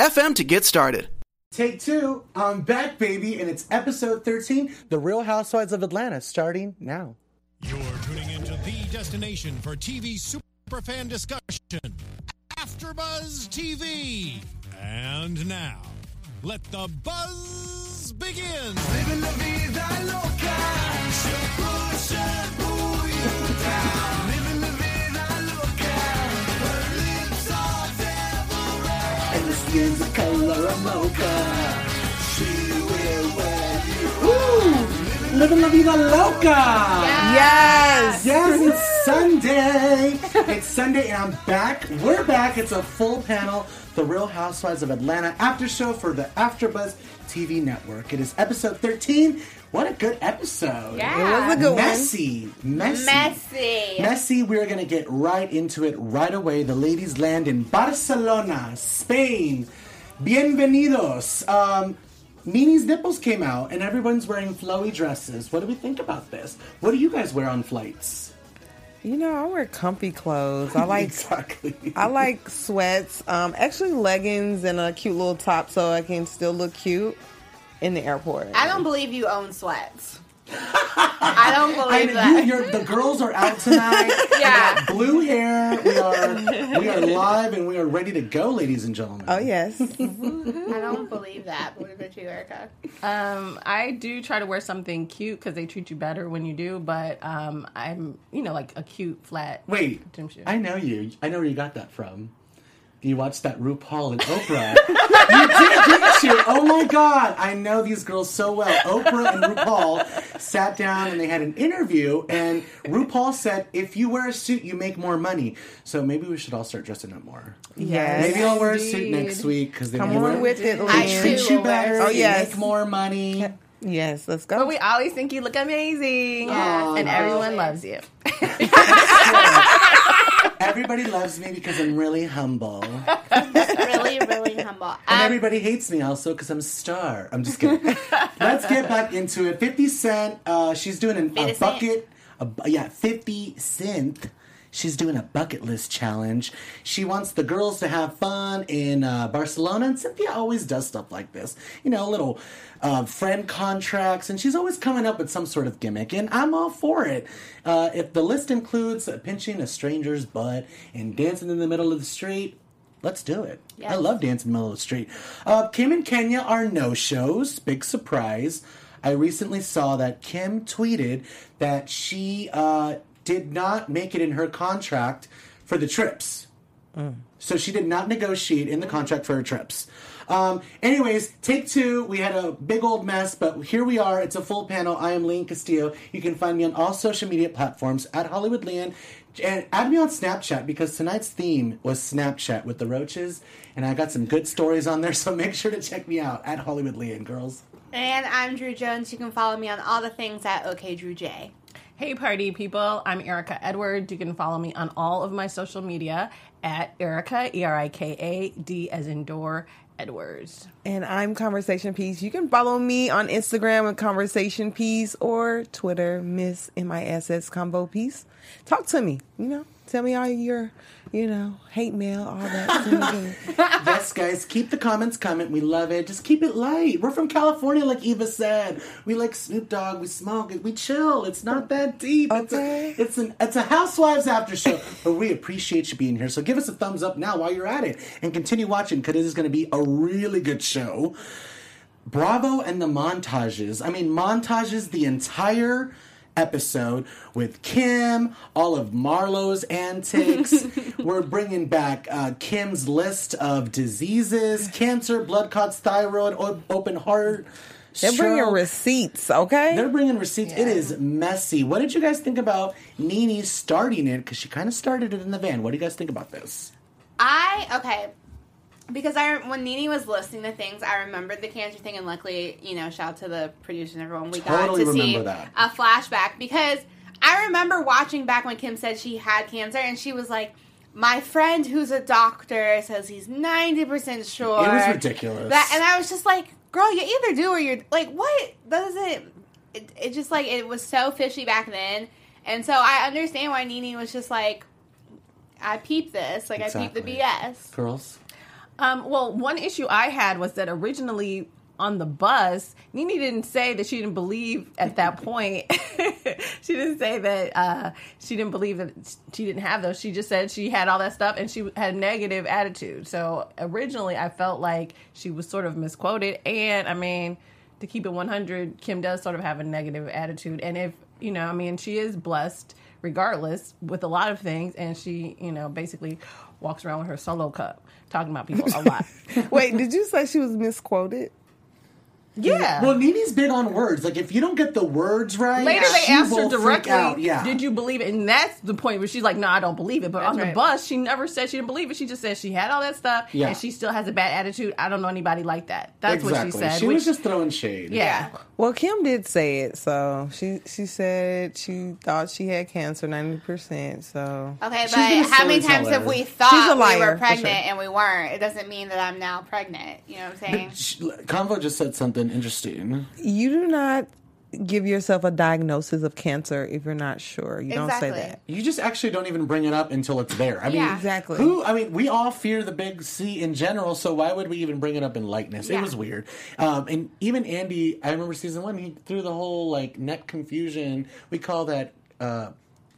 FM to get started. Take two, I'm back, baby, and it's episode 13 The Real Housewives of Atlanta, starting now. You're tuning into the destination for TV superfan discussion, AfterBuzz TV. And now, let the buzz begin. Living la vida loca, shampoo, shampoo you down. Skin's the color of mocha. She will wear you. Woo! Living la vida loca. Yes. Yes, it's Sunday. It's Sunday, and I'm back. We're back. It's a full panel. The Real Housewives of Atlanta after show for the AfterBuzz TV network. It is episode 13. What a good episode. It was a good one. Messy. Messy. Messy. Messy, we're going to get right into it right away. The ladies land in Barcelona, Spain. Bienvenidos. Um, Nene's nipples came out and everyone's wearing flowy dresses. What do we think about this? What do you guys wear on flights? You know, I wear comfy clothes. I like exactly. I like sweats. Um, actually leggings and a cute little top so I can still look cute in the airport. I don't believe you own sweats. I don't I believe know, that. you, you're, the girls are out tonight. Yeah. Got blue hair. We are we are live and we are ready to go, ladies and gentlemen. Oh yes. I don't believe that. What about you, Erika? Um, I do try to wear something cute because they treat you better when you do. But um, I'm, you know, like a cute flat. Wait, gym shoe. I know you. I know where you got that from. You watched that RuPaul and Oprah. you did, didn't you? Oh my God. I know these girls so well. Oprah and RuPaul sat down and they had an interview, and RuPaul said, if you wear a suit, you make more money. So maybe we should all start dressing up more. yes. Maybe I'll wear a suit next week because then Come you on wear, with it, I treat you better. Oh, you yes. make more money. Yes, let's go. But we always think you look amazing, Yes. and everyone loves you. Everybody loves me because I'm really humble. really, really humble. And Um, everybody hates me also because I'm a star. I'm just kidding. Let's get back into it. 50 Cent, uh, she's doing an, a bucket, a, yeah, 50 Cent. She's doing a bucket list challenge. She wants the girls to have fun in uh, Barcelona, and Cynthia always does stuff like this. You know, little uh, friend contracts, and she's always coming up with some sort of gimmick, and I'm all for it. Uh, if the list includes pinching a stranger's butt and dancing in the middle of the street, let's do it. I love dancing in the middle of the street. Uh, Kim and Kenya are no shows. Big surprise. I recently saw that Kim tweeted that she uh, did not make it in her contract for the trips. So she did not negotiate in the contract for her trips. Um, anyways, take two. We had a big old mess, but here we are. It's a full panel. I am Lian Castillo. You can find me on all social media platforms at Hollywood Lian. And add me on Snapchat because tonight's theme was Snapchat with the roaches. And I got some good stories on there, so make sure to check me out at Hollywood Lian, girls. and I'm Drew Jones. You can follow me on all the things at OK Drew J. Hey, party people! I'm Erika Edwards. You can follow me on all of my social media at Erika E R I K A D as in door Edwards. and I'm Conversation Piece. You can follow me on Instagram at Conversation Piece or Twitter, Miss M I S S Convo Piece. Talk to me. You know, tell me all your, you know, hate mail, all that. Yes, guys, keep the comments coming. We love it. Just keep it light. We're from California, like Eva said. We like Snoop Dogg. We smoke. We chill. It's not that deep. Okay. It's a, it's an it's a Housewives after show. but we appreciate you being here. So give us a thumbs up now while you're at it, and continue watching because it is going to be a really good show. Bravo and the montages. I mean, montages the entire episode with Kim, all of Marlo's antics. We're bringing back uh, Kim's list of diseases cancer, blood clots, thyroid, o- open heart. They're bringing receipts, okay? They're bringing receipts. It is messy. What did you guys think about Nene starting it? Because she kind of started it in the van. What do you guys think about this? I okay. Because I when Nene was listening to things, I remembered the cancer thing, and luckily, you know, shout out to the producer and everyone, we Totally got to see that. a flashback because I remember watching back when Kim said she had cancer, and she was like. My friend who's a doctor says he's 90% sure. It was ridiculous. That, and I was just like, girl, you either do or you're like, what? That doesn't. It, it just like, it was so fishy back then. And so I understand why Nene was just like, I peeped this. Like, I peeped the BS. Girls. Um, well, one issue I had was that originally on the bus, Nene didn't say that she didn't believe at that point. she didn't say that uh, she didn't believe that she didn't have those. She just said she had all that stuff and she had a negative attitude. So originally, I felt like she was sort of misquoted. And I mean, to keep it 100, Kim does sort of have a negative attitude. And if, you know, I mean, she is blessed regardless with a lot of things. And she, you know, basically walks around with her solo cup talking about people a lot. Wait, did you say she was misquoted? Yeah. Well, Nene's big on words. Like, if you don't get the words right, Later, they she asked her directly, out. Yeah. "Did you believe it?" And that's the point where she's like, "No, I don't believe it." But on the bus, she never said she didn't believe it. She just said she had all that stuff, Yeah. and she still has a bad attitude. I don't know anybody like that. That's exactly. what she said. She which- was just throwing shade. yeah. Well, Kim did say it, so she she said she thought she had cancer ninety percent. So Okay, She's been a but how many times have we She's a thought we were pregnant sure. and we weren't? It doesn't mean that I'm now pregnant. You know what I'm saying? Sh- Convo just said something interesting. you do not give yourself a diagnosis of cancer if you're not sure. You don't say that. You just actually don't even bring it up until it's there. I mean, Yeah. Exactly. Who? I mean, we all fear the big C in general, so why would we even bring it up in likeness? It was weird. Um, and even Andy, I remember season one, he threw the whole like net confusion. We call that uh,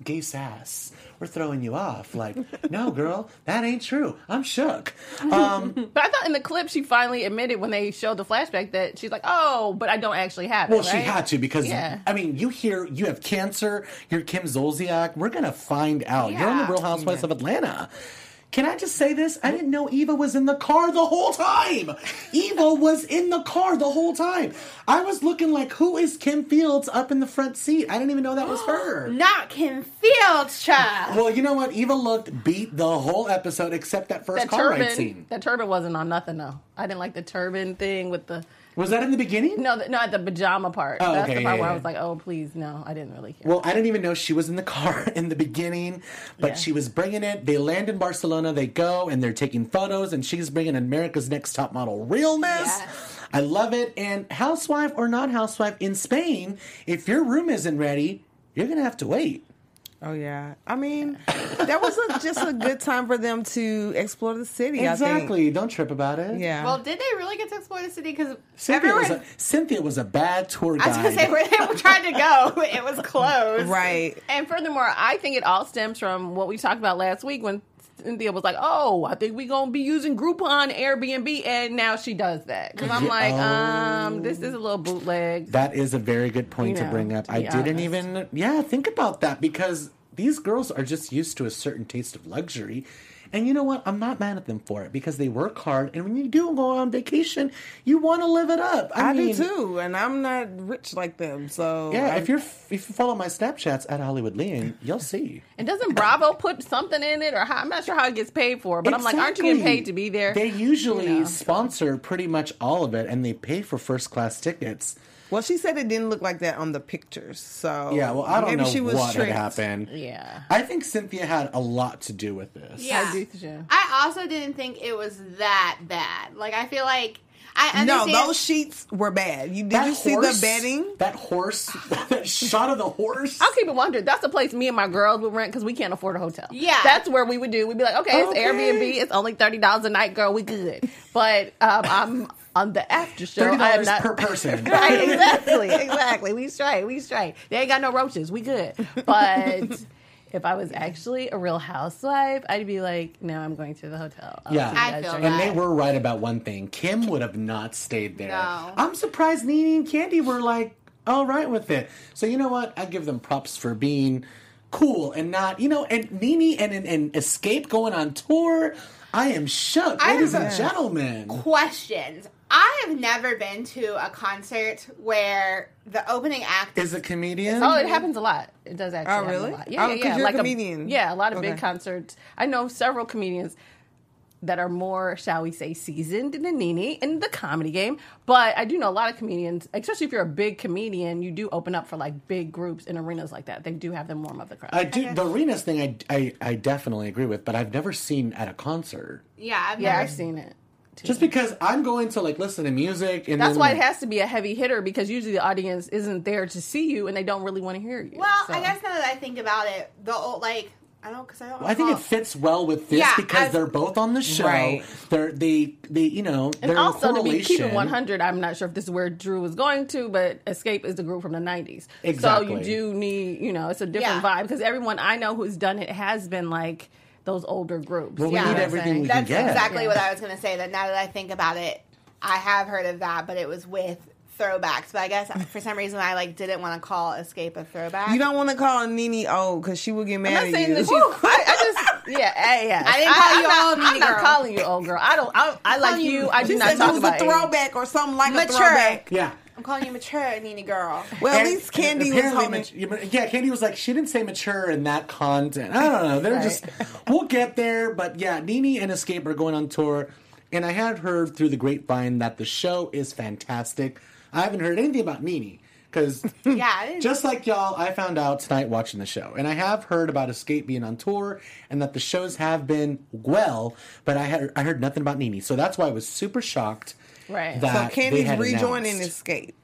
gay sass. We're throwing you off. Like, no, girl, that ain't true. I'm shook. Um, But I thought in the clip she finally admitted when they showed the flashback that she's like, "Oh, but I don't actually have it." Well, she had to because Yeah. I mean, you hear you have cancer. You're Kim Zolciak. We're gonna find out. You're on the Real Housewives of Atlanta. Can I just say this? I didn't know Eva was in the car the whole time. Eva was in the car the whole time. I was looking like, who is Kim Fields up in the front seat? I didn't even know that was her. Not Kim Fields, child. Well, you know what? Eva looked beat the whole episode except that first That car ride turban, scene. that turban wasn't on nothing though. I didn't like the turban thing with the Was that in the beginning? no, the, no, the pajama part. Oh, That's okay, the part yeah, where yeah. I was like, "Oh, please, no, I didn't really care." Well, I didn't even know she was in the car in the beginning, but Yeah. she was bringing it. They land in Barcelona, they go, and they're taking photos, and she's bringing America's Next Top Model realness. Yes. I love it. And housewife or not housewife in Spain, if your room isn't ready, you're gonna have to wait. Oh yeah, I mean, that was a, just a good time for them to explore the city. I Exactly. Don't trip about it. Yeah. Well, did they really get to explore the city? Because Cynthia everyone, was, a, Cynthia was a bad tour I was guide. gonna say where they tried to go, it was closed. right. And furthermore, I think it all stems from what we talked about last week when Cynthia was like, "Oh, I think we're gonna be using Groupon, Airbnb," and now she does that because I'm like, oh. um, this is a little bootleg. That is a very good point You to know, bring up. to I didn't even, yeah, think about that because these girls are just used to a certain taste of luxury. And you know what? I'm not mad at them for it because they work hard. And when you do go on vacation, you want to live it up. I, I, mean, do too, and I'm not rich like them. So Yeah, I- if you're if you follow my Snapchats at Hollywood Lian, you'll see. And doesn't Bravo put something in it, or how, I'm not sure how it gets paid for? But I'm like, aren't you getting paid to be there? They usually You know. sponsor pretty much all of it, and they pay for first class tickets. Well, she said it didn't look like that on the pictures. So Yeah, well, I don't maybe know she was what tricked. had happened. yeah. I think Cynthia had a lot to do with this. Yeah. I do too. I also didn't think it was that bad. Like I feel like I No, those sheets were bad. You did That you see horse- the bedding? That horse, that shot of the horse. I'll keep it 100. That's the place me and my girls would rent because we can't afford a hotel. Yeah. That's where we would do. We'd be like, okay, it's Okay. Airbnb. It's only $30 a night, girl. We good. But um, I'm on the after show. Thirty I am dollars not- per person. right, exactly, exactly. We straight, we straight. They ain't got no roaches. We good. But if I was actually a real housewife, I'd be like, no, I'm going to the hotel. I'll Yeah. I feel during And they were right about one thing. Kim would have not stayed there. No. I'm surprised Nene and Kandi were like all right with it. So you know what? I give them props for being cool and not, you know, and Nene and, and, and Xscape going on tour. I am shook, I ladies and gentlemen. questions. I have never been to a concert where the opening act Is a comedian? Oh, it happens a lot. It does actually. Oh, really? A lot. Yeah, Oh, yeah, 'cause yeah. you're a like comedian. yeah, a lot of big concerts. I know several comedians. that are more, shall we say, seasoned than Nene in the comedy game. But I do know a lot of comedians, especially if you're a big comedian, you do open up for like big groups in arenas like that. They do have them warm up the crowd. I do the arenas thing. I, I I definitely agree with, but I've never seen at a concert. Yeah, I've yeah, never I've seen it. Too. Just because I'm going to like listen to music, and That's then, why like, it has to be a heavy hitter because usually the audience isn't there to see you and they don't really want to hear you. Well, So- I guess now that I think about it, the old like I don't because I don't. I think it fits well with this Yeah, because as- they're both on the show. Right. They're they they you know And they're also to be keeping 100, I'm not sure if this is where Drew was going to, but Xscape is the group from the 90s. Exactly. So you do need, you know, it's a different Yeah. vibe because everyone I know who's done it has been like those older groups. Well, we You know need what everything saying? we can That's get. exactly Yeah. what I was going to say. That now that I think about it, I have heard of that, but it was with throwbacks. But I guess for some reason I like didn't want to call Xscape a throwback. You don't want to call Nene old because she will get mad I'm not at saying you. that she's. I, I just, yeah, eh, yeah. I didn't call I'm you not, old, I'm Nene not girl. calling you old girl. I don't. I, I like you. you- I do She not said talk it was about a age. throwback or something like Mature. a throwback. Yeah. I'm calling you mature, Nene girl. Well, at least Kandi was apparently holding. mat- yeah, Kandi was like she didn't say mature in that content. I don't know. They're Right. just we'll get there, but yeah, Nene and Xscape are going on tour, and I had heard through the grapevine that the show is fantastic. I haven't heard anything about Nene. because Yeah, just like y'all, I found out tonight watching the show, and I have heard about Xscape being on tour and that the shows have been well, but I had I heard nothing about Nene. so that's why I was super shocked. Right. That So Kandi's rejoining announced. Xscape.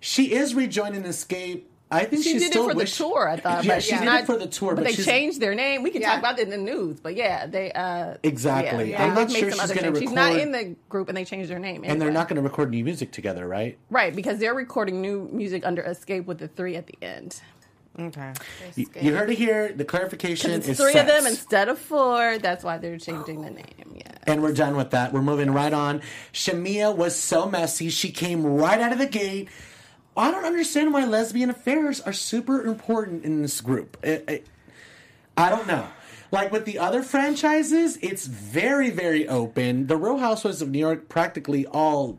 She is rejoining Xscape. I think She she did it still for the tour, I thought. Yeah, but she she's did not it for the tour, but, but they she's- changed their name. We can Yeah. talk about it in the news, but yeah, they uh, Exactly. Yeah, I'm not sure she's gonna changes. She's not in the group, and they changed their name. and they're not going to record new music together, right? right because they're recording new music under Xscape with the three at the end. Okay. You, you heard it here. The clarification It's is three set. of them instead of four. That's why they're changing the name. Yeah. And we're done with that. We're moving right on. Shamea was so messy. She came right out of the gate. I don't understand why lesbian affairs are super important in this group. It- it- I don't know. Like with the other franchises, it's very, very open. The Real Housewives of New York practically all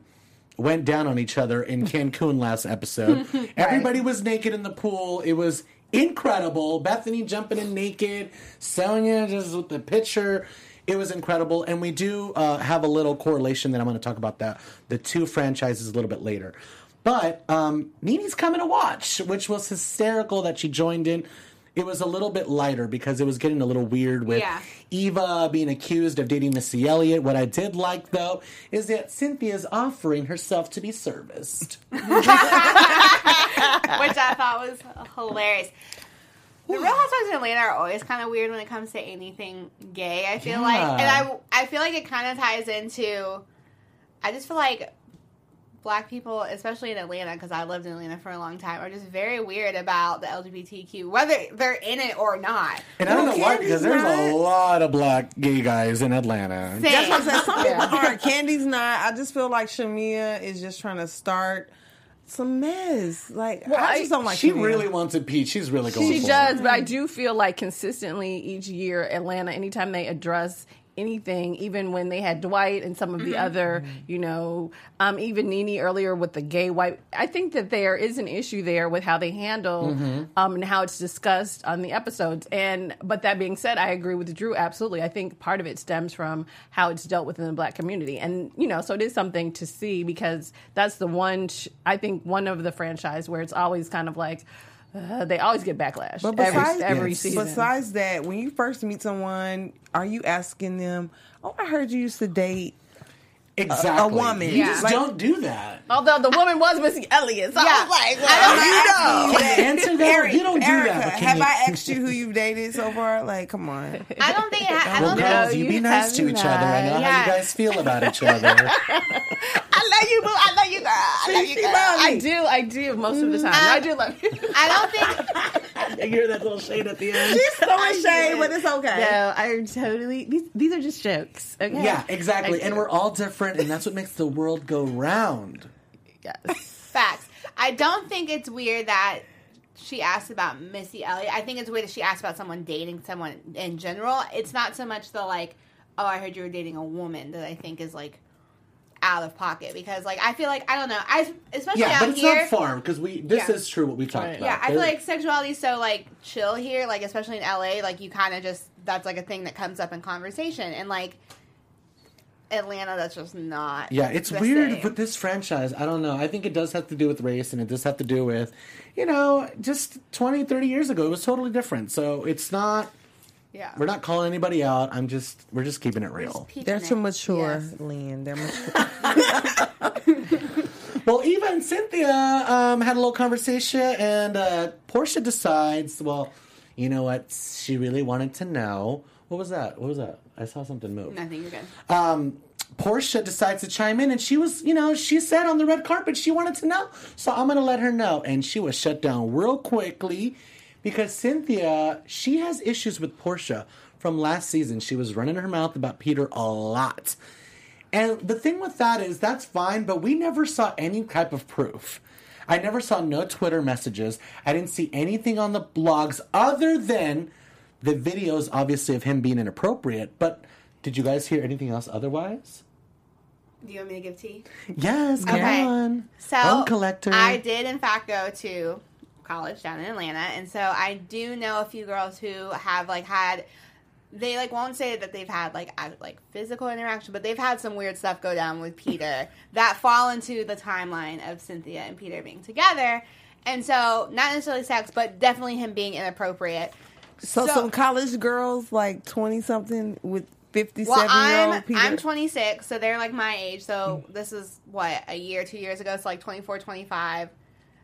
went down on each other in Cancun last episode. Everybody was naked in the pool. It was incredible. Bethany jumping in naked, Sonja just with the picture. It was incredible, and we do uh, have a little correlation that I'm going to talk about that the two franchises a little bit later. But um, Nene's coming to watch, which was hysterical that she joined in. It was a little bit lighter because it was getting a little weird with Yeah. Eva being accused of dating Missy Elliott. What I did like though is that Cynthia's offering herself to be serviced. which I thought was hilarious. The Real Housewives of Atlanta are always kind of weird when it comes to anything gay. I feel like, and I I feel like it kind of ties into. I just feel like black people, especially in Atlanta, because I lived in Atlanta for a long time, are just very weird about the LGBTQ, whether they're in it or not. And I don't know why because there's a lot of black gay guys in Atlanta. Same. That's what I'm saying. Some people aren't. Kandi's not. I just feel like Shamea is just trying to start some mess. Like Well, I just I- don't like. She Shamea. really wants a peach. She's really going for it. She for does, it. but I do feel like consistently each year, Atlanta, anytime they address anything, even when they had Dwight and some of the other, you know, um, even Nene earlier with the gay white, I think that there is an issue there with how they handle um, and how it's discussed on the episodes. And but that being said, I agree with Drew absolutely. I think part of it stems from how it's dealt with in the black community, and you know, so it is something to see because that's the one sh- I think one of the franchise where it's always kind of like. Uh, they always get backlash But besides, every Yes. season. besides that, when you first meet someone, are you asking them? Oh, I heard you used to date. Exactly. A woman. You Yeah. just Like- don't do that. Although the woman was Missy Elliott, so I Yeah. was like, I well, don't You know, Can you answer that? Eric, you don't do Erika, that. Can have you, I asked you who you've dated so far? Like, come on. I don't think. It ha- I Well, don't No, think. girls, you you be nice to each other. I know how you guys feel about each other. I love you, boo. I love you, girl. I love you, She girl. I do. I do most of the time. Mm-hmm. I do love you. I don't think. you hear that little shade at the end? She's throwing shade, but it's okay. No, I totally. These, these are just jokes. Okay. Yeah, exactly. And we're all different, and that's what makes the world go round. Yes. Facts. I don't think it's weird that she asked about Missy Elliott. I think it's weird that she asked about someone dating someone in general. It's not so much the like, oh, I heard you were dating a woman that I think is like out of pocket because like I feel like I don't know. I especially Yeah, out but it's here. not far because we. This Yeah. is true. What we talked Right. about. Yeah, I feel like sexuality is so like chill here, like especially in LA, like you kind of just that's like a thing that comes up in conversation and like Atlanta that's just not. Yeah, it's the weird same. with this franchise. I don't know. I think it does have to do with race and it does have to do with, you know, just 20, 30 years ago, it was totally different. So it's not, Yeah. we're not calling anybody out. I'm just, we're just keeping it real. They're too mature, Yes. Lynn. They're mature. Well, Eva and Cynthia um, had a little conversation, and uh, Porsha decides, well, you know what? She really wanted to know. What was that? What was that? I saw something move. Nothing. You're good. um, Porsha decides to chime in, and she was, you know, she said on the red carpet she wanted to know. So I'm going to let her know. And she was shut down real quickly because Cynthia, she has issues with Porsha from last season. She was running her mouth about Peter a lot. And the thing with that is that's fine, but we never saw any type of proof. I never saw no Twitter messages. I didn't see anything on the blogs other than the videos, obviously, of him being inappropriate. But did you guys hear anything else otherwise? Do you want me to give tea? Yes, come Okay. on. So Bone collector. I did in fact go to college down in Atlanta, and so I do know a few girls who have like had. They like won't say that they've had like like physical interaction, but they've had some weird stuff go down with Peter that fall into the timeline of Cynthia and Peter being together, and so not necessarily sex, but definitely him being inappropriate. So, So- some college girls, like twenty something, with fifty-seven Well, year I'm old Peter. I'm 26, so they're like my age. So this is what a year, two years ago. So like 24, 25.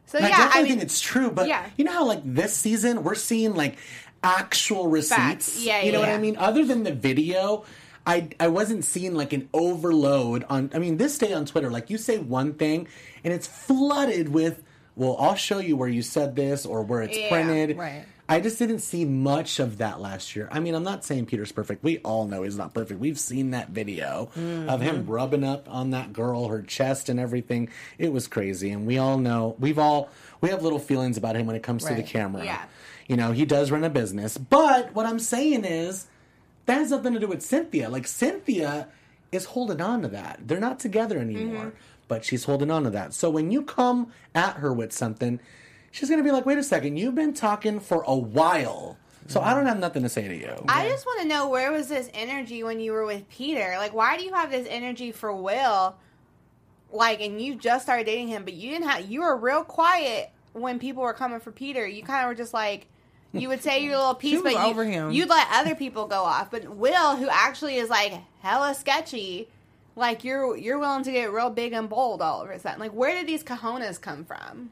So I yeah, definitely I mean, think it's true, but Yeah. you know how like this season we're seeing like actual receipts. Facts. Yeah, you know yeah, what I mean. Other than the video, I I wasn't seeing like an overload on. I mean, this day on Twitter, like you say one thing and it's flooded with. Well, I'll show you where you said this or where it's printed. right. I just didn't see much of that last year. I mean, I'm not saying Peter's perfect. We all know he's not perfect. We've seen that video of him mm-hmm. rubbing up on that girl, her chest and everything. It was crazy. And we all know, we've all, we have little feelings about him when it comes to the camera. Yeah. You know, he does run a business. But what I'm saying is, that has nothing to do with Cynthia. Like, Cynthia is holding on to that. They're not together anymore, mm-hmm. but she's holding on to that. So when you come at her with something, she's going to be like, wait a second, you've been talking for a while. So I don't have nothing to say to you. I just want to know where was this energy when you were with Peter? Like, why do you have this energy for Will? Like, and you just started dating him, but you didn't have. You were real quiet when people were coming for Peter. You kind of were just like. You would say your little piece, was but you, over him. you'd let other people go off. But Will, who actually is like hella sketchy, like you're you're willing to get real big and bold all of a sudden. Like, where did these cojones come from?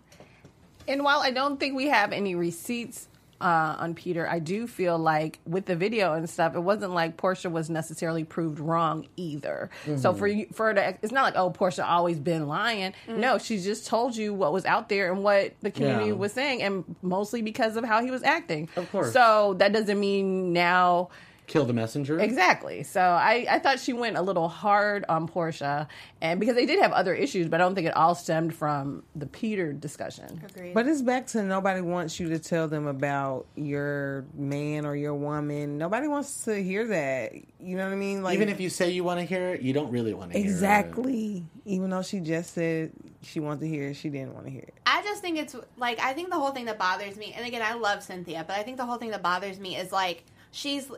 And while I don't think we have any receipts uh, on Peter, I do feel like with the video and stuff, it wasn't like Porsha was necessarily proved wrong either. So for you, for her to, it's not like oh Porsha always been lying. No, she just told you what was out there and what the community Yeah. was saying, and mostly because of how he was acting. Of course. So that doesn't mean now. Kill the messenger. Exactly. So I, I thought she went a little hard on Porsha, and because they did have other issues, but I don't think it all stemmed from the Peter discussion. Agreed. But it's back to nobody wants you to tell them about your man or your woman. Nobody wants to hear that. You know what I mean? Like Even if you say you want to hear it, you don't really want to hear it. exactly. Even though she just said she wanted to hear it, she didn't want to hear it. I just think it's like I think the whole thing that bothers me, and again, I love Cynthia, but I think the whole thing that bothers me is like she's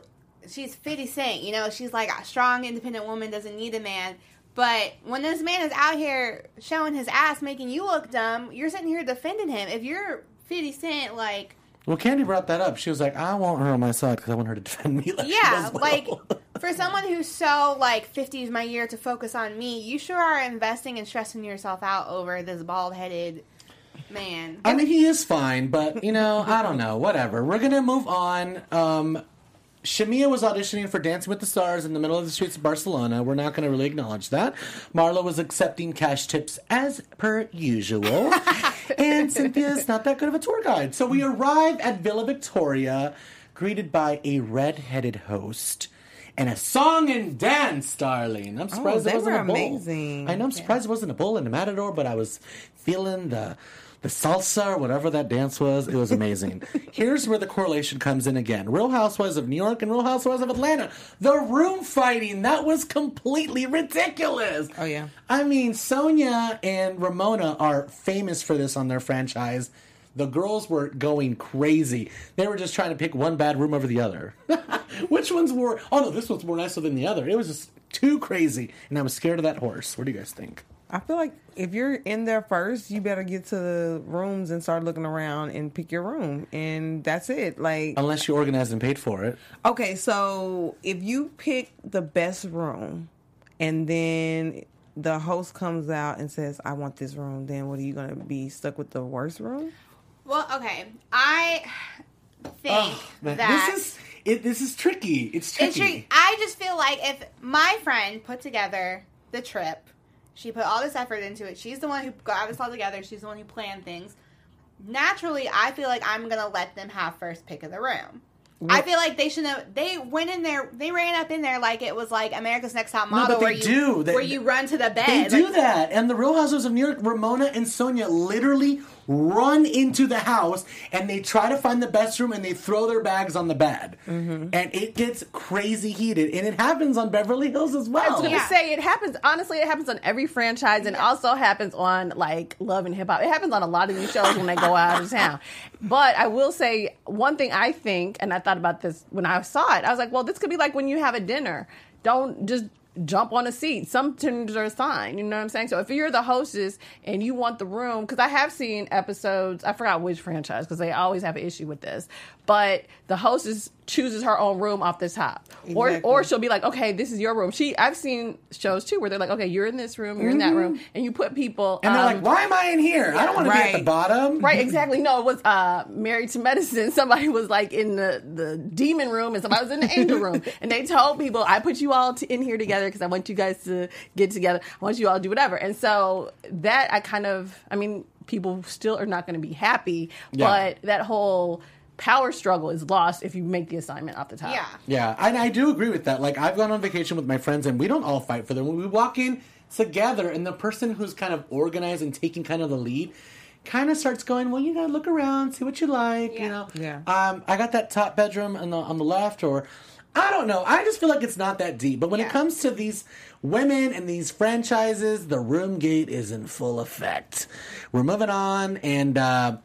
she's Fifty Cent, you know, she's like a strong, independent woman, doesn't need a man. But when this man is out here showing his ass, making you look dumb, you're sitting here defending him. If you're Fifty Cent, like Well, Kandi brought that up. She was like, I want her on my side because I want her to defend me. Like yeah, Will. like for someone who's so like 50 is my year to focus on me, you sure are investing and stressing yourself out over this bald headed man. I mean, he is fine, but you know, I don't know. Whatever. We're gonna move on. Um, Shamea was auditioning for Dancing with the Stars in the middle of the streets of Barcelona. We're not going to really acknowledge that. Marlo was accepting cash tips as per usual. and Cynthia's not that good of a tour guide. So we arrive at Villa Victoria, greeted by a red-headed host. And a song and dance, darling. I'm oh, surprised Oh, it wasn't were a bull. amazing. I know. I'm surprised it wasn't a bull and a matador, but I was feeling the the salsa or whatever that dance was. It was amazing. Here's where the correlation comes in again. Real Housewives of New York and Real Housewives of Atlanta. The room fighting, that was completely ridiculous. Oh, yeah. I mean, Sonja and Ramona are famous for this on their franchise. The girls were going crazy. They were just trying to pick one bad room over the other. Which ones were? Oh no, this one's more nicer than the other. It was just too crazy, and I was scared of that horse. What do you guys think? I feel like if you're in there first, you better get to the rooms and start looking around and pick your room, and that's it. Like, Unless you organized and paid for it. okay, so if you pick the best room, and then the host comes out and says, "I want this room," then what are you gonna be stuck with the worst room? Well, okay. I think Man, that this is it. This is tricky. It's tricky. It's true. I just feel like if my friend put together the trip, she put all this effort into it. She's the one who got us all together. She's the one who planned things. Naturally, I feel like I'm gonna let them have first pick of the room. I feel like they should have. They went in there. They ran up in there like it was like America's Next Top No, Model, but they where you do. They- where you run to the bed. They bed. do Like, that, and the Real Housewives of New York, Ramona and Sonja literally run into the house and they try to find the best room and they throw their bags on the bed, Mm-hmm. and it gets crazy heated, and it happens on Beverly Hills as well. I well. was gonna Yeah. say it happens. Honestly, it happens on every franchise, and also happens on like Love and Hip Hop. It happens on a lot of these shows when they go out of town. But I will say one thing. I think, and I thought about this when I saw it. I was like, well, this could be like when you have a dinner. Don't just jump on a seat. Some dinners are assigned. You know what I'm saying? So if you're the hostess and you want the room, because I have seen episodes. I forgot which franchise because they always have an issue with this. But the hostess chooses her own room off the top, or Exactly. or she'll be like, okay, this is your room. She, I've seen shows too where they're like, okay, you're in this room, you're in that room, and you put people. and they're um, like, "Why am I in here? I don't want to be at the bottom." Right, exactly. No, it was uh, Married to Medicine. Somebody was like in the, the demon room and somebody was in the angel room. And they told people, I put you all t- in here together because I want you guys to get together. I want you all to do whatever. And so that I kind of, I mean, people still are not going to be happy, Yeah. but that whole power struggle is lost if you make the assignment off the top. yeah. Yeah, and I do agree with that. Like I've gone on vacation with my friends, and we don't all fight for them. When we walk in together, and the person who's kind of organized and taking kind of the lead, kind of starts going, "Well, you gotta look around, see what you like." You know, Yeah. Um, I got that top bedroom on the on the left, or I don't know. I just feel like it's not that deep. But when it comes to these women and these franchises, the room gate is in full effect. We're moving on, and. uh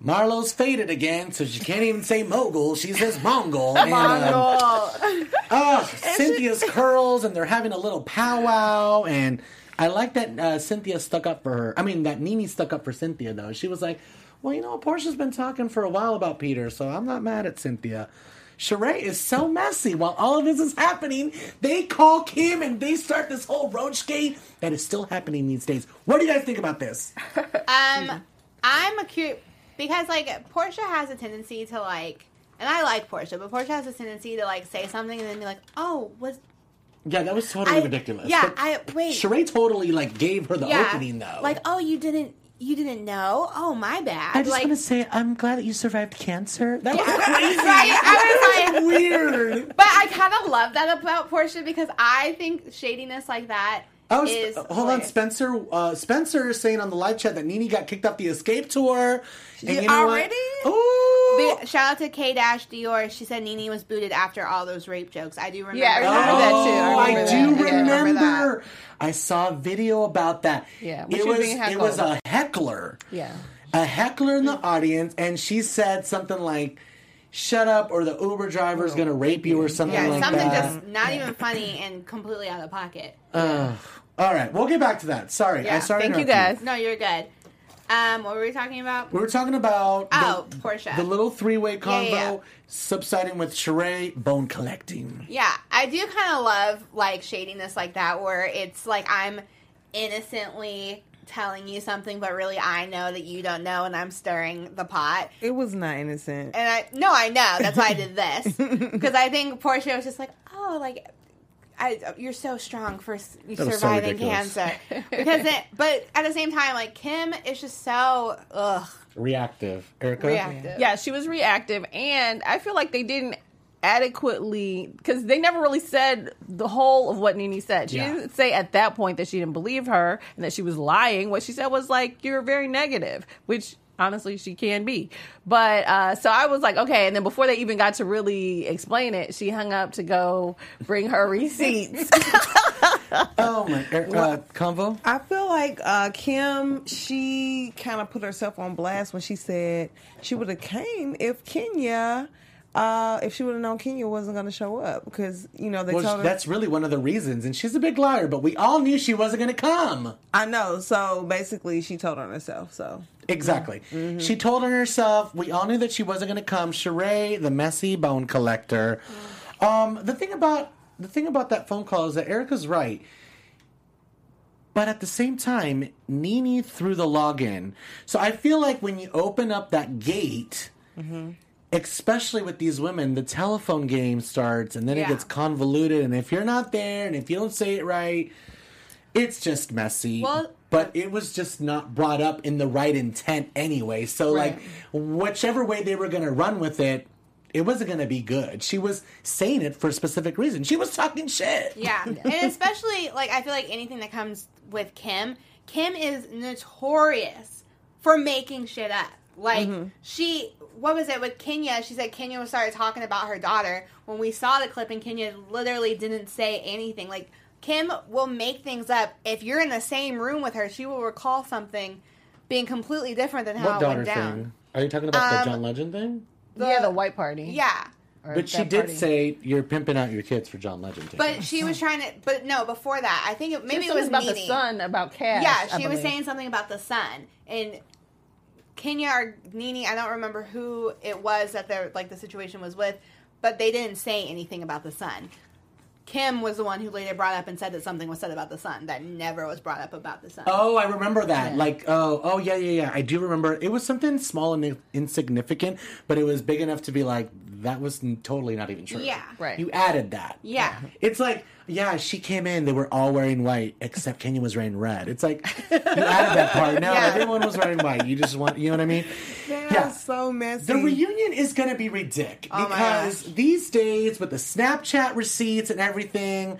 Marlo's faded again, so she can't even say mogul. She says mongol. And, um, Oh, Cynthia's curls, and they're having a little powwow. And I like that uh, Cynthia stuck up for her. I mean, that Nene stuck up for Cynthia, though. She was like, well, you know, Porsha's been talking for a while about Peter, so I'm not mad at Cynthia. Sheree is so messy. While all of this is happening, they call Kim and they start this whole roach gate that is still happening these days. What do you guys think about this? Um, I'm a cute because like Porsha has a tendency to like, and I like Porsha, but Porsha has a tendency to like say something and then be like, "Oh, was Yeah, that was totally I- ridiculous. yeah, But I- wait. Sheree totally like gave her the yeah, opening though. like oh you didn't you didn't know? Oh my bad." I just like, want to say I'm glad that you survived cancer. That was Yeah. crazy. Right, I was like- weird. But I kind of love that about Porsha because I think shadiness like that I was, is uh, hold on. Spencer. Uh, Spencer is saying on the live chat that Nene got kicked off the Xscape tour. And did you know already? Ooh. Shout out to K Dash Dior. She said Nene was booted after all those rape jokes. I do remember. Yeah, I that. remember that too. I Oh, I, remember do that. Yeah, I remember. remember I saw a video about that. Yeah, when it she was was it was a heckler. Yeah. a heckler in the audience, and she said something like, "Shut up," or the Uber driver is gonna rape you, or something Yeah, like something that. just not even funny and completely out of pocket. Ugh. all right, we'll get back to that. Sorry, I started. Thank you guys. No, you're good. Um, what were we talking about? We were talking about Oh, the, Porsha. the little three-way convo Yeah, yeah, yeah. subsiding with Sheree bone collecting. Yeah, I do kind of love like shadiness like that, where it's like I'm innocently telling you something, but really I know that you don't know, and I'm stirring the pot. It was not innocent. And I no, I know that's why I did this because I think Porsha was just like, oh, like. I, you're so strong for s- was so surviving cancer because it, but at the same time, like Kim is just so ugh Reactive, Erika. reactive. Yeah, she was reactive, and I feel like they didn't adequately because they never really said the whole of what Nene said. She Yeah. didn't say at that point that she didn't believe her and that she was lying. What she said was like, "You're very negative," which honestly she can be. But uh, so I was like, okay. And then before they even got to really explain it, she hung up to go bring her receipts. Oh my, er, uh, convo. I feel like uh, Kim, she kind of put herself on blast when she said she would have came if Kenya uh, if she would have known Kenya wasn't going to show up because you know they Well, told her. that's really one of the reasons, and she's a big liar. But we all knew she wasn't going to come. I know. So basically, she told on herself. So Exactly. Mm-hmm. She told on herself. We all knew that she wasn't going to come. Sheree, the messy bone collector. Um, the thing about the thing about that phone call is that Erika's right. But at the same time, Nene threw the login. So I feel like when you open up that gate, Mm-hmm. Especially with these women, the telephone game starts and then it gets convoluted. And if you're not there and if you don't say it right, it's just messy. Well- but it was just not brought up in the right intent anyway. So, Right. like, whichever way they were going to run with it, it wasn't going to be good. She was saying it for a specific reason. She was talking shit. Yeah, and especially like I feel like anything that comes with Kim, Kim is notorious for making shit up. Like mm-hmm. she, what was it with Kenya? She said Kenya was started talking about her daughter. When we saw the clip, and Kenya literally didn't say anything. Like Kim will make things up. If you're in the same room with her, she will recall something being completely different than how What it daughter went down. thing? Are you talking about Um, the John Legend thing? yeah, the white party. Yeah. Or But she did party. say you're pimping out your kids for John Legend. tickets. But she was trying to. But no, before that, I think it, maybe it was about Nene. the son about cash. Yeah, I she was believe. saying something about the sun and Kenya or Nene, I don't remember who it was that they're like the situation was with, but they didn't say anything about the son. Kim was the one who later brought up and said that something was said about the son that never was brought up about the son. Oh, I remember that. Like, oh, oh, yeah, yeah, yeah. I do remember. It was something small and insignificant, but it was big enough to be like, that was totally not even true. Yeah. Right. You added that. Yeah. It's like, yeah, she came in. They were all wearing white, except Kenya was wearing red. It's like you added that part. No, Yeah. everyone was wearing white. You just want, you know what I mean? That Yeah. so messy. The reunion is going to be ridiculous Oh because these days with the Snapchat receipts and everything,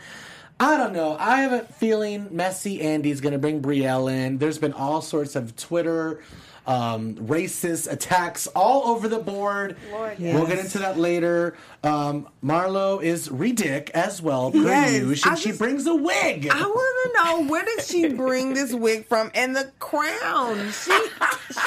I don't know. I have a feeling Messy Andy's going to bring Brielle in. There's been all sorts of Twitter um, racist attacks all over the board. Lord, We'll get into that later. Um, Marlo is ridic as well, per Yes, usual, I and she brings a wig. I want to know where did she bring this wig from and the crown? She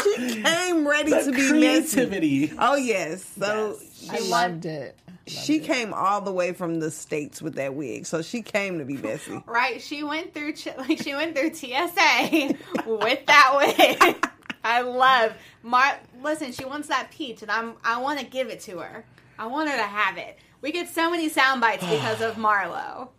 she came ready The to be messy. Oh yes, so I loved it. she came all the way from the states with that wig, so she came to be messy. Right? She went through like she went through TSA with that wig. I love Mar. Listen, she wants that peach, and I'm I want to give it to her. I want her to have it. We get so many sound bites because of Marlo.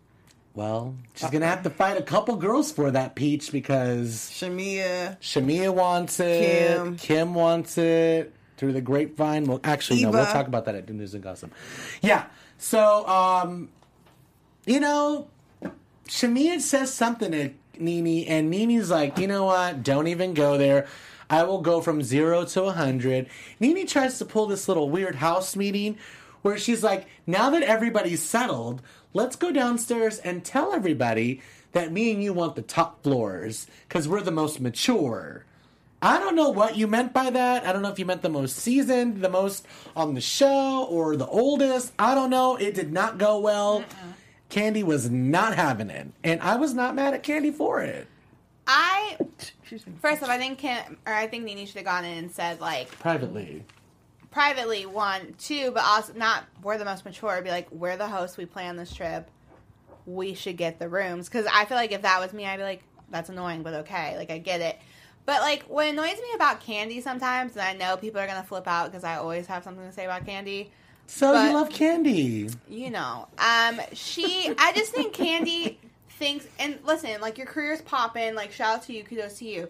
Well, she's going to have to fight a couple girls for that peach because Shamea, Shamea wants it. Kim. Kim. wants it. Through the grapevine. Well, actually, no. We'll talk about that at News and Gossip. Yeah. So, um, you know, Shamea says something to Nene, and Nene's like, you know what? Don't even go there. I will go from zero to a hundred. Nene tries to pull this little weird house meeting where she's like, now that everybody's settled, let's go downstairs and tell everybody that me and you want the top floors because we're the most mature. I don't know what you meant by that. I don't know if you meant the most seasoned, the most on the show, or the oldest. I don't know. It did not go well. Kandi was not having it. And I was not mad at Kandi for it. I first off, I think Kim or I think Nene should have gone in and said like Privately. privately one, two, but also not we're the most mature. Be like we're the hosts. We plan this trip. We should get the rooms because I feel like if that was me, I'd be like that's annoying, but okay, like I get it. But like what annoys me about Kandi sometimes, and I know people are gonna flip out because I always have something to say about Kandi. So But- you love Kandi. you know um she i just think Kandi thinks and listen like your career's popping like shout out to you kudos to you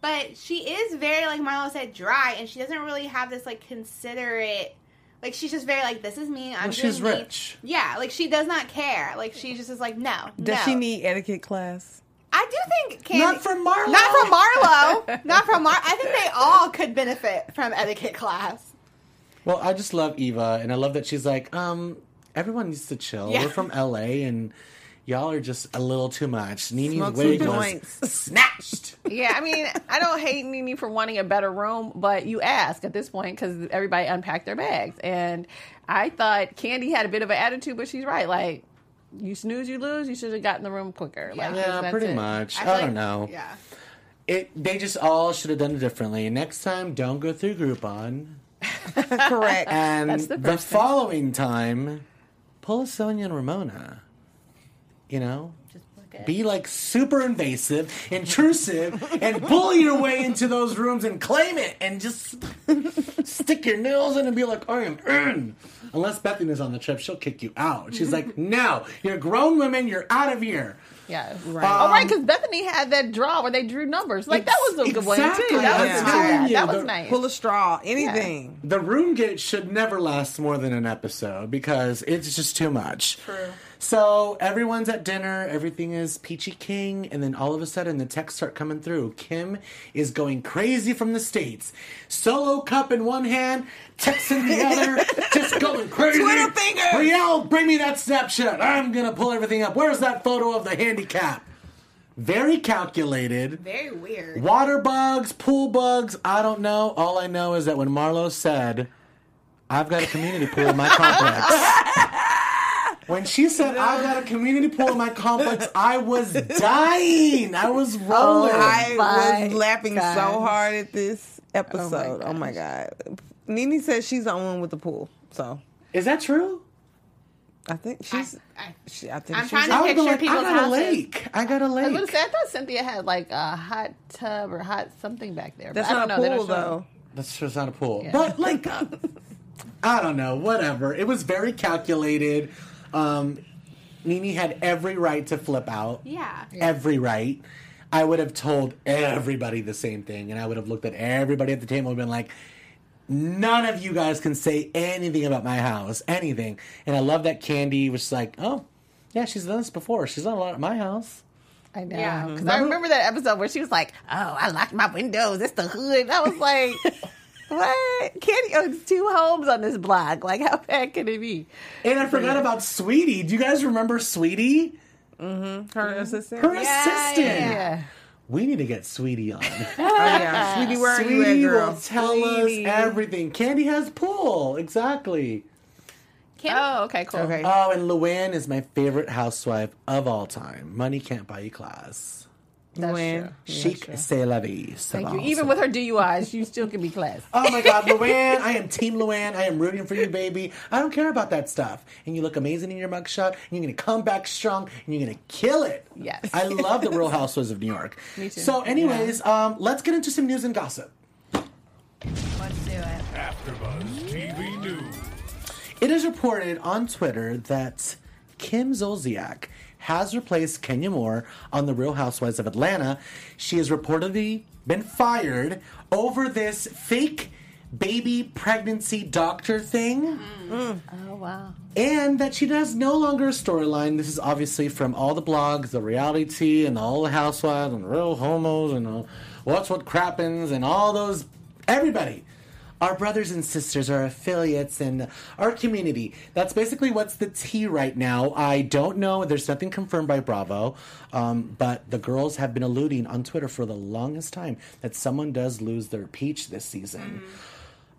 but she is very like marlo said dry and she doesn't really have this like considerate like she's just very like this is me i'm Well, she's me. rich. yeah like she does not care like she just is like no does no. she need etiquette class? i do think Kandi Not from Marlo. not from marlo not from mar i think they all could benefit from etiquette class Well, I just love Eva, and I love that she's like, um, everyone needs to chill. Yeah. We're from LA, and y'all are just a little too much. Nene's Smoke some wig was snatched. Yeah, I mean, I don't hate Nene for wanting a better room, but you ask at this point because everybody unpacked their bags. And I thought Kandi had a bit of an attitude, but she's right. Like, you snooze, you lose. You should have gotten the room quicker. Like, Yeah, pretty it. much. I, feel don't like- know. yeah It. They just all should have done it differently. Next time, don't go through Groupon. Correct. And That's the, the thing. following time, pull a Sonja and Ramona. You know? Be like super invasive, intrusive, and bully your way into those rooms and claim it and just stick your nails in and be like, I am in. Unless Bethany is on the trip, she'll kick you out. She's like, no, you're grown women, you're out of here. Yeah. Right. Um, oh, right, because Bethany had that draw where they drew numbers. Like, that was a good one, too. That was, I'm good. you, that was the- nice. Pull a straw. Anything. The room gate should never last more than an episode because it's just too much. True. So everyone's at dinner, everything is peachy king, and then all of a sudden the texts start coming through. Kim is going crazy from the States. Solo cup in one hand, text in the other, just going crazy. Twitter finger! Riel, bring me that snapshot. I'm gonna pull everything up. Where's that photo of the handicap? Very calculated. Very weird. Water bugs, pool bugs, I don't know. All I know is that when Marlo said, I've got a community pool in my complex. When she said, I've got a community pool in my complex, I was dying. I was rolling. I was laughing God. so hard at this episode. Oh my, gosh. god. Nene says she's the only one with the pool. So Is that true? I think she's. I- she, I think I'm she's. trying to I would picture be like, I people's got a lake. I got a I was going lake. to say, I thought Cynthia had like a hot tub or hot something back there. That's but I not don't a know. They pool don't though. That's just not a pool. Yeah. But like, uh, I don't know. Whatever. It was very calculated. Um, Nene had every right to flip out. Yeah. Every right. I would have told everybody the same thing, and I would have looked at everybody at the table and been like, "None of you guys can say anything about my house, anything." And I love that Kandi was like, "Oh, yeah, she's done this before. She's done a lot at my house." I know. Yeah. Because I remember that episode where she was like, oh, I locked my windows. It's the hood. I was like, what? Kandi owns two homes on this block. Like, how bad can it be? And I forgot about Sweetie. Do you guys remember Sweetie? Mm-hmm. Her mm-hmm. assistant. Her Yeah, assistant. yeah, Yeah. We need to get Sweetie on. Oh yeah, sweetie, where are you at, girl? will tell Sweetie. us everything. Kandi has pool, exactly. Kim, Oh, okay, cool. Okay. Oh, and Luann is my favorite housewife of all time. Money can't buy you class. That's Luann. Chic, c'est la vie. Thank you. Even with her DUIs, you still can be class. Oh my God, Luann! I am Team Luann. I am rooting for you, baby. I don't care about that stuff. And you look amazing in your mugshot. And you're gonna come back strong. And you're gonna kill it. Yes. I love the Real Housewives of New York. Me too. So, anyways, um, let's get into some news and gossip. let's do it. AfterBuzz TV News. It is reported on Twitter that Kim Zolciak has replaced Kenya Moore on The Real Housewives of Atlanta. She has reportedly been fired over this fake baby pregnancy doctor thing. Oh, wow. And that she does no longer a storyline. This is obviously from all the blogs, the Reality Tea, and all the housewives, and real homos, and uh, what's what crappens, and all those. Everybody. Our brothers and sisters, our affiliates, and our community. That's basically what's the tea right now. I don't know. There's nothing confirmed by Bravo. Um, but the girls have been alluding on Twitter for the longest time that someone does lose their peach this season.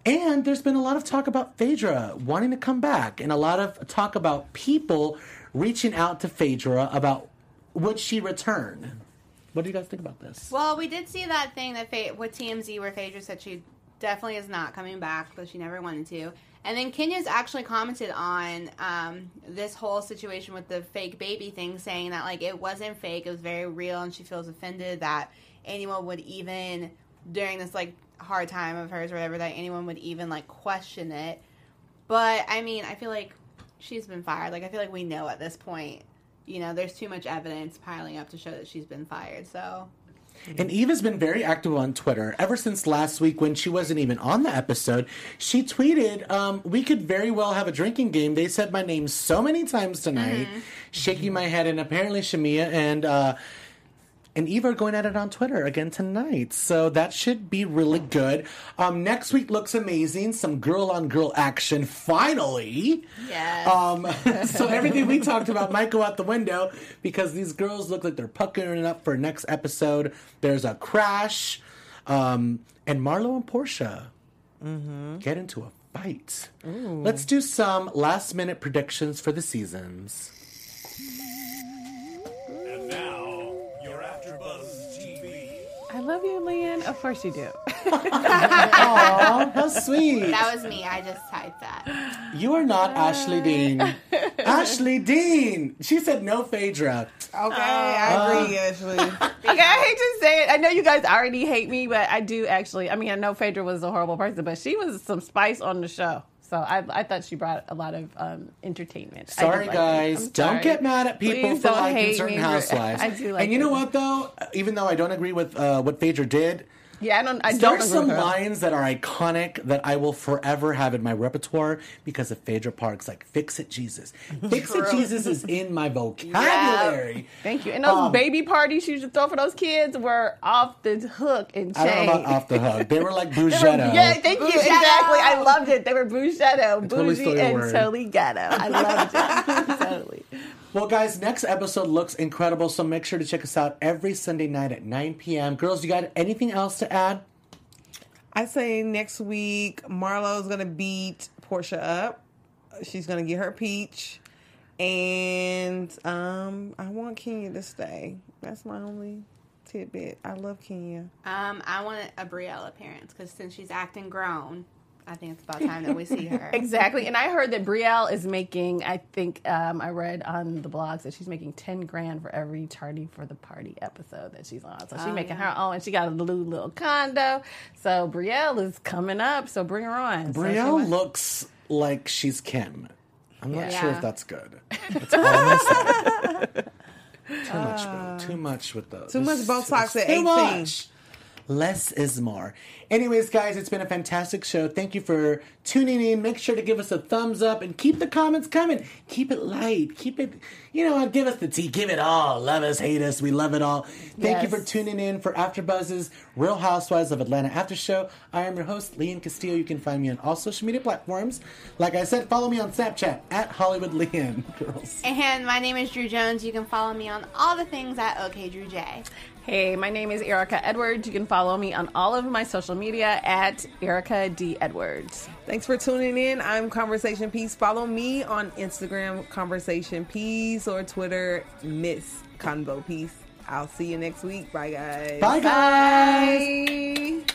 And there's been a lot of talk about Phaedra wanting to come back, and a lot of talk about people reaching out to Phaedra about would she return. What do you guys think about this? Well, we did see that thing that Fa- with TMZ where Phaedra said she definitely is not coming back, but she never wanted to. And then Kenya's actually commented on um, this whole situation with the fake baby thing, saying that like it wasn't fake, it was very real, and she feels offended that anyone would even during this like hard time of hers or whatever that anyone would even like question it. But I mean, I feel like she's been fired. Like I feel like we know at this point. You know, there's too much evidence piling up to show that she's been fired. So And Eva's been very active on Twitter ever since last week when she wasn't even on the episode. She tweeted, um, "We could very well have a drinking game." They said my name so many times tonight, shaking my head, and apparently Shamea and uh, and Eva are going at it on Twitter again tonight. So that should be really good. Um, next week looks amazing. Some girl on girl action finally. Yes. Um, so everything we talked about might go out the window because these girls look like they're puckering up for next episode. There's a crash, um, and Marlo and Porsha get into a fight. Let's do some last minute predictions for the seasons. I love you, Lian. Of course you do. Aw, how sweet. That was me. I just typed that. You are not Ashley Dean. Ashley Dean. She said no Phaedra. Okay, I uh, agree, Ashley. Okay, I hate to say it. I know you guys already hate me, but I do actually. I mean, I know Phaedra was a horrible person, but she was some spice on the show. So I, I thought she brought a lot of um, entertainment. Sorry, like guys. Don't sorry. get mad at people Please for liking certain housewives. I do like and you know what, though? Even though I don't agree with uh, what Phaedra did, Yeah, I don't. I don't There are some lines that are iconic that I will forever have in my repertoire because of Phaedra Parks, like "Fix It, Jesus." "Fix It, Jesus" is in my vocabulary. Thank you. And those Um, baby parties you should throw for those kids were off the hook and chain. I don't know about off the hook. They were like Bougetto. yeah, thank you. Bougetto. Exactly. I loved it. They were Bougetto, totally bougie, your and word. totally ghetto. I loved it. totally. Well, guys, next episode looks incredible, so make sure to check us out every Sunday night at 9 p.m. Girls, you got anything else to add? I say next week Marlo's gonna beat Porsha up. She's gonna get her peach, and um, I want Kenya to stay. That's my only tidbit. I love Kenya. Um, I want a Brielle appearance because since she's acting grown, I think it's about time that we see her. Exactly. And I heard that Brielle is making, I think um, I read on the blogs that she's making 10 grand for every Tardy for the Party episode that she's on. So she's making her own. And she got a little, little condo. So Brielle is coming up. So bring her on. So she Brielle must- looks like she's Kim. I'm not Yeah. sure if that's good. That's all I'm gonna say. Too much, boo. Too much with those. Too much Botox at Too 18. much. Less is more. Anyways, guys, it's been a fantastic show. Thank you for tuning in. Make sure to give us a thumbs up and keep the comments coming. Keep it light. Keep it, you know, give us the tea. Give it all. Love us, hate us. We love it all. Thank you for tuning in for AfterBuzz's Real Housewives of Atlanta After Show. I am your host, Lian Castillo. You can find me on all social media platforms. Like I said, follow me on Snapchat at Hollywood Lian. Girls. And my name is Drew Jones. You can follow me on all the things at OK Drew J. Hey, my name is Erika Edwards. You can follow me on all of my social media at Erika D. Edwards. Thanks for tuning in. I'm Conversation Piece. Follow me on Instagram, Conversation Piece, or Twitter, Miss Convo Piece. I'll see you next week. Bye, guys. Bye, guys. Bye.